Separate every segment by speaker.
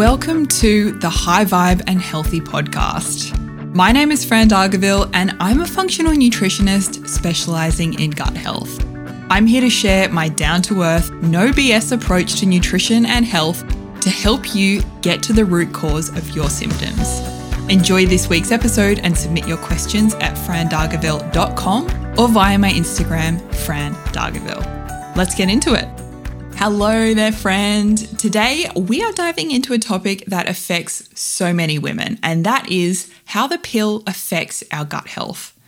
Speaker 1: Welcome to the High Vibe and Healthy podcast. My name is Fran Dargaville, and I'm a functional nutritionist specializing in gut health. I'm here to share my down to earth, no BS approach to nutrition and health to help you get to the root cause of your symptoms. Enjoy this week's episode and submit your questions at frandargaville.com or via my Instagram, Fran Dargaville. Let's get into it. Hello there, friend. Today we are diving into a topic that affects so many women, and that is how the pill affects our gut health.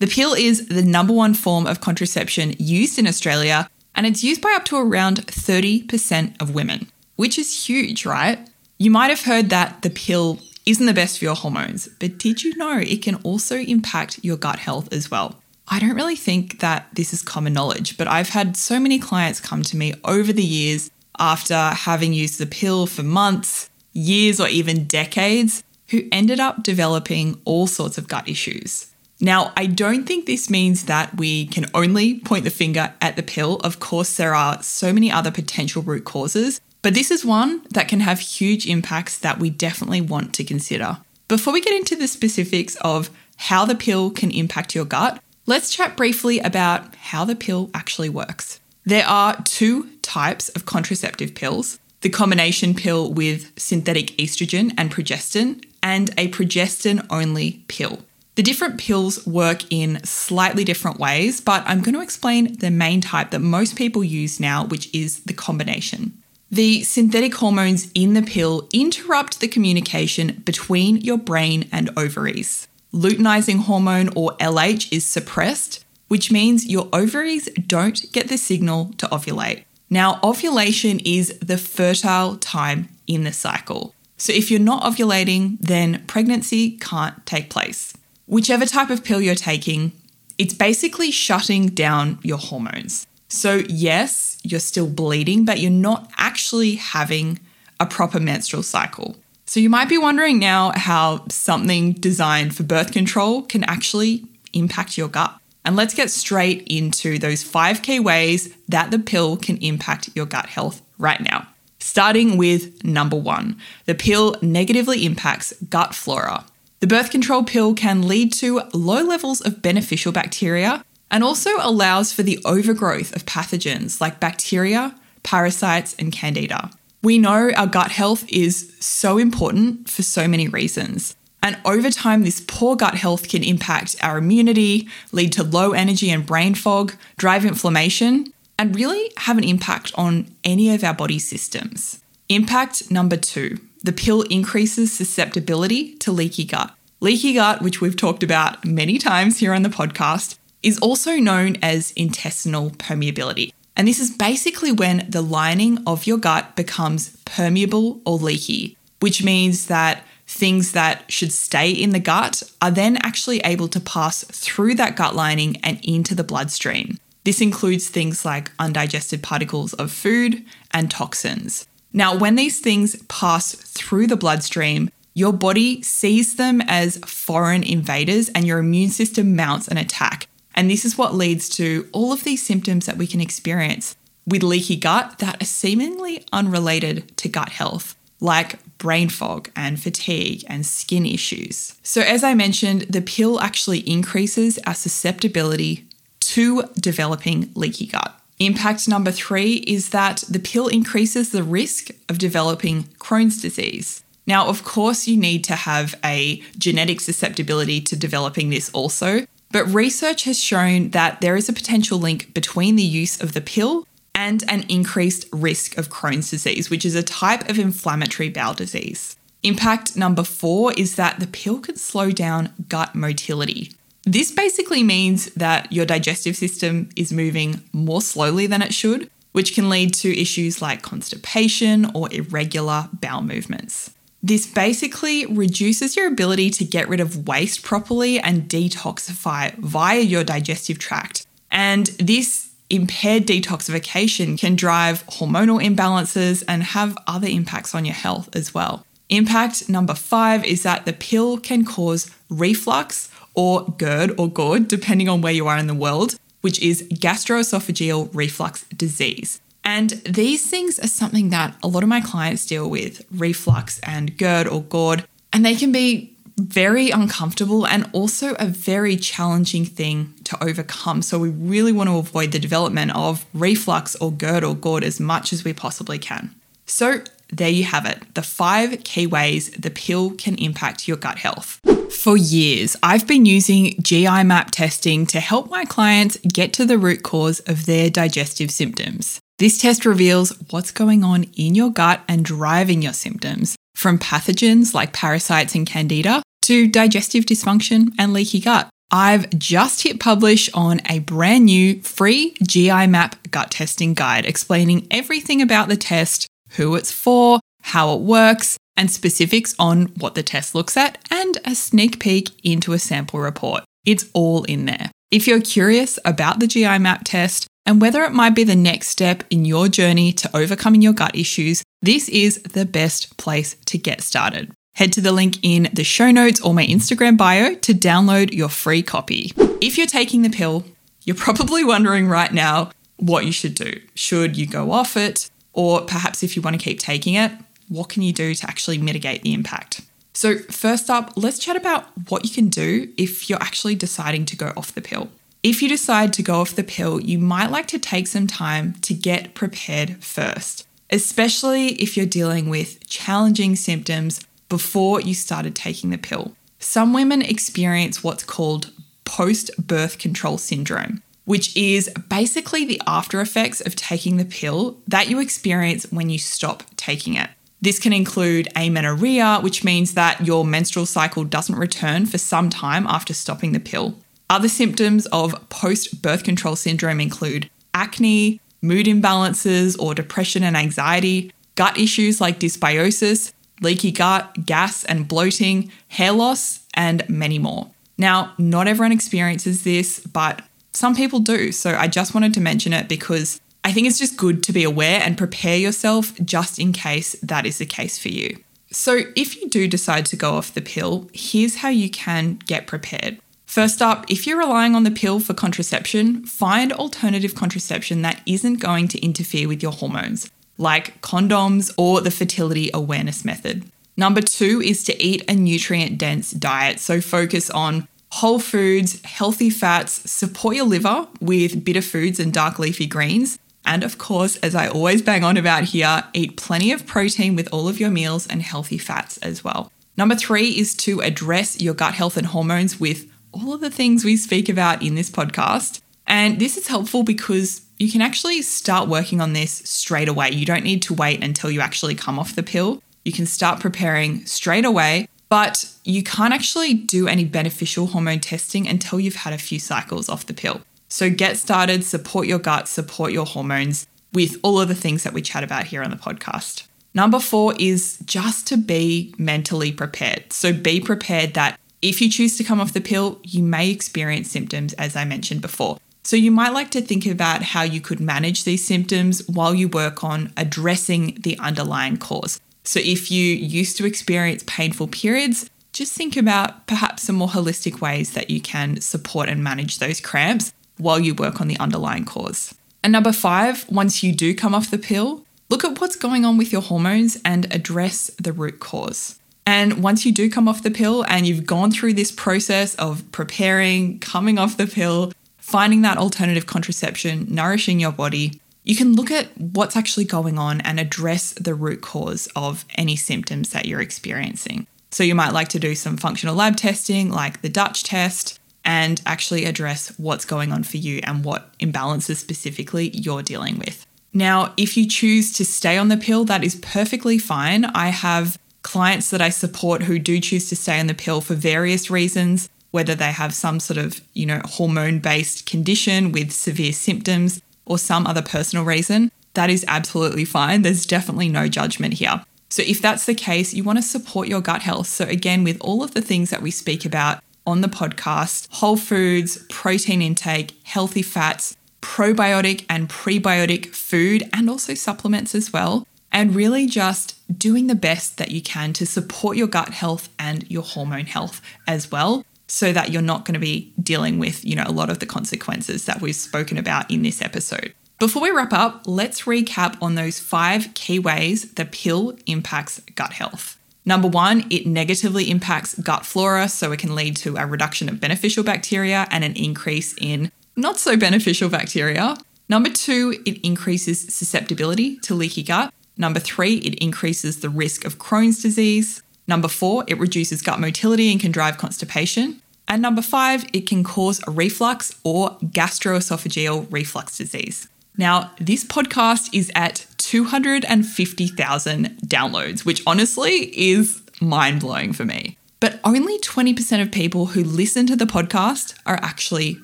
Speaker 1: The pill is the number one form of contraception used in Australia, and it's used by up to around 30% of women, which is huge, right? You might have heard that the pill isn't the best for your hormones, but did you know it can also impact your gut health as well? I don't really think that this is common knowledge, but I've had so many clients come to me over the years after having used the pill for months, years, or even decades who ended up developing all sorts of gut issues. Now, I don't think this means that we can only point the finger at the pill. Of course, there are so many other potential root causes, but this is one that can have huge impacts that we definitely want to consider. Before we get into the specifics of how the pill can impact your gut, Let's chat briefly about how the pill actually works. There are two types of contraceptive pills the combination pill with synthetic estrogen and progestin, and a progestin only pill. The different pills work in slightly different ways, but I'm going to explain the main type that most people use now, which is the combination. The synthetic hormones in the pill interrupt the communication between your brain and ovaries luteinizing hormone or LH is suppressed, which means your ovaries don't get the signal to ovulate. Now, ovulation is the fertile time in the cycle. So, if you're not ovulating, then pregnancy can't take place. Whichever type of pill you're taking, it's basically shutting down your hormones. So, yes, you're still bleeding, but you're not actually having a proper menstrual cycle. So you might be wondering now how something designed for birth control can actually impact your gut. And let's get straight into those five key ways that the pill can impact your gut health right now. Starting with number one, the pill negatively impacts gut flora. The birth control pill can lead to low levels of beneficial bacteria and also allows for the overgrowth of pathogens like bacteria, parasites, and candida. We know our gut health is so important for so many reasons. And over time, this poor gut health can impact our immunity, lead to low energy and brain fog, drive inflammation, and really have an impact on any of our body systems. Impact number two the pill increases susceptibility to leaky gut. Leaky gut, which we've talked about many times here on the podcast, is also known as intestinal permeability. And this is basically when the lining of your gut becomes permeable or leaky, which means that things that should stay in the gut are then actually able to pass through that gut lining and into the bloodstream. This includes things like undigested particles of food and toxins. Now, when these things pass through the bloodstream, your body sees them as foreign invaders and your immune system mounts an attack. And this is what leads to all of these symptoms that we can experience with leaky gut that are seemingly unrelated to gut health, like brain fog and fatigue and skin issues. So, as I mentioned, the pill actually increases our susceptibility to developing leaky gut. Impact number three is that the pill increases the risk of developing Crohn's disease. Now, of course, you need to have a genetic susceptibility to developing this also, but research has shown that there is a potential link between the use of the pill and an increased risk of Crohn's disease, which is a type of inflammatory bowel disease. Impact number four is that the pill can slow down gut motility. This basically means that your digestive system is moving more slowly than it should, which can lead to issues like constipation or irregular bowel movements. This basically reduces your ability to get rid of waste properly and detoxify via your digestive tract. And this impaired detoxification can drive hormonal imbalances and have other impacts on your health as well. Impact number five is that the pill can cause reflux or GERD or GORD, depending on where you are in the world, which is gastroesophageal reflux disease. And these things are something that a lot of my clients deal with reflux and GERD or GORD, and they can be very uncomfortable and also a very challenging thing to overcome. So, we really want to avoid the development of reflux or GERD or GORD as much as we possibly can. So, there you have it the five key ways the pill can impact your gut health. For years, I've been using GI-MAP testing to help my clients get to the root cause of their digestive symptoms. This test reveals what's going on in your gut and driving your symptoms, from pathogens like parasites and candida to digestive dysfunction and leaky gut. I've just hit publish on a brand new free GI-MAP gut testing guide explaining everything about the test who it's for, how it works, and specifics on what the test looks at, and a sneak peek into a sample report. It's all in there. If you're curious about the GI-MAP test and whether it might be the next step in your journey to overcoming your gut issues, this is the best place to get started. Head to the link in the show notes or my Instagram bio to download your free copy. If you're taking the pill, you're probably wondering right now what you should do. Should you go off it? Or perhaps if you want to keep taking it, what can you do to actually mitigate the impact? So, first up, let's chat about what you can do if you're actually deciding to go off the pill. If you decide to go off the pill, you might like to take some time to get prepared first, especially if you're dealing with challenging symptoms before you started taking the pill. Some women experience what's called post birth control syndrome, which is basically the after effects of taking the pill that you experience when you stop taking it. This can include amenorrhea, which means that your menstrual cycle doesn't return for some time after stopping the pill. Other symptoms of post birth control syndrome include acne, mood imbalances or depression and anxiety, gut issues like dysbiosis, leaky gut, gas and bloating, hair loss, and many more. Now, not everyone experiences this, but some people do. So I just wanted to mention it because I think it's just good to be aware and prepare yourself just in case that is the case for you. So, if you do decide to go off the pill, here's how you can get prepared. First up, if you're relying on the pill for contraception, find alternative contraception that isn't going to interfere with your hormones, like condoms or the fertility awareness method. Number two is to eat a nutrient dense diet, so focus on whole foods, healthy fats, support your liver with bitter foods and dark leafy greens. And of course, as I always bang on about here, eat plenty of protein with all of your meals and healthy fats as well. Number three is to address your gut health and hormones with all of the things we speak about in this podcast. And this is helpful because you can actually start working on this straight away. You don't need to wait until you actually come off the pill. You can start preparing straight away but you can't actually do any beneficial hormone testing until you've had a few cycles off the pill. So get started, support your gut, support your hormones with all of the things that we chat about here on the podcast. Number four is just to be mentally prepared. So be prepared that if you choose to come off the pill, you may experience symptoms, as I mentioned before. So you might like to think about how you could manage these symptoms while you work on addressing the underlying cause. So if you used to experience painful periods, just think about perhaps some more holistic ways that you can support and manage those cramps while you work on the underlying cause. And number five, once you do come off the pill, look at what's going on with your hormones and address the root cause. And once you do come off the pill and you've gone through this process of preparing, coming off the pill, finding that alternative contraception, nourishing your body, you can look at what's actually going on and address the root cause of any symptoms that you're experiencing. So, you might like to do some functional lab testing, like the Dutch test, and actually address what's going on for you and what imbalances specifically you're dealing with. Now, if you choose to stay on the pill, that is perfectly fine. I have clients that I support who do choose to stay on the pill for various reasons, whether they have some sort of, you know, hormone-based condition with severe symptoms or some other personal reason, that is absolutely fine. There's definitely no judgment here. So, if that's the case, you want to support your gut health. So, again, with all of the things that we speak about on the podcast whole foods, protein intake, healthy fats, probiotic and prebiotic food, and also supplements as well. And really just doing the best that you can to support your gut health and your hormone health as well so that you're not going to be dealing with, you know, a lot of the consequences that we've spoken about in this episode. Before we wrap up, let's recap on those five key ways the pill impacts gut health. Number one, it negatively impacts gut flora, so it can lead to a reduction of beneficial bacteria and an increase in not so beneficial bacteria. Number two, it increases susceptibility to leaky gut. Number three, it increases the risk of Crohn's disease. Number four, it reduces gut motility and can drive constipation. And number five, it can cause a reflux or gastroesophageal reflux disease. Now, this podcast is at 250,000 downloads, which honestly is mind blowing for me. But only 20% of people who listen to the podcast are actually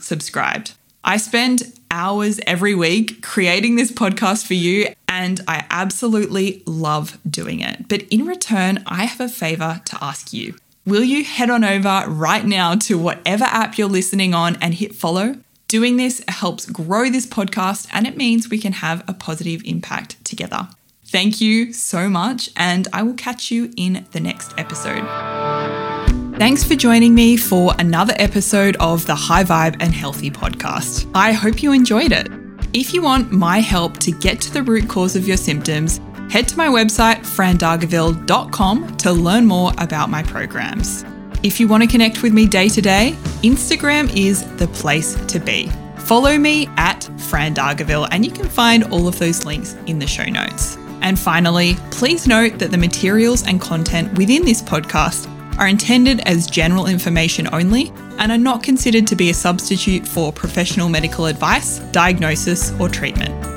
Speaker 1: subscribed. I spend hours every week creating this podcast for you, and I absolutely love doing it. But in return, I have a favor to ask you. Will you head on over right now to whatever app you're listening on and hit follow? Doing this helps grow this podcast and it means we can have a positive impact together. Thank you so much, and I will catch you in the next episode. Thanks for joining me for another episode of the High Vibe and Healthy podcast. I hope you enjoyed it. If you want my help to get to the root cause of your symptoms, head to my website, frandargaville.com, to learn more about my programs. If you want to connect with me day to day, Instagram is the place to be. Follow me at Fran Dargaville, and you can find all of those links in the show notes. And finally, please note that the materials and content within this podcast are intended as general information only and are not considered to be a substitute for professional medical advice, diagnosis, or treatment.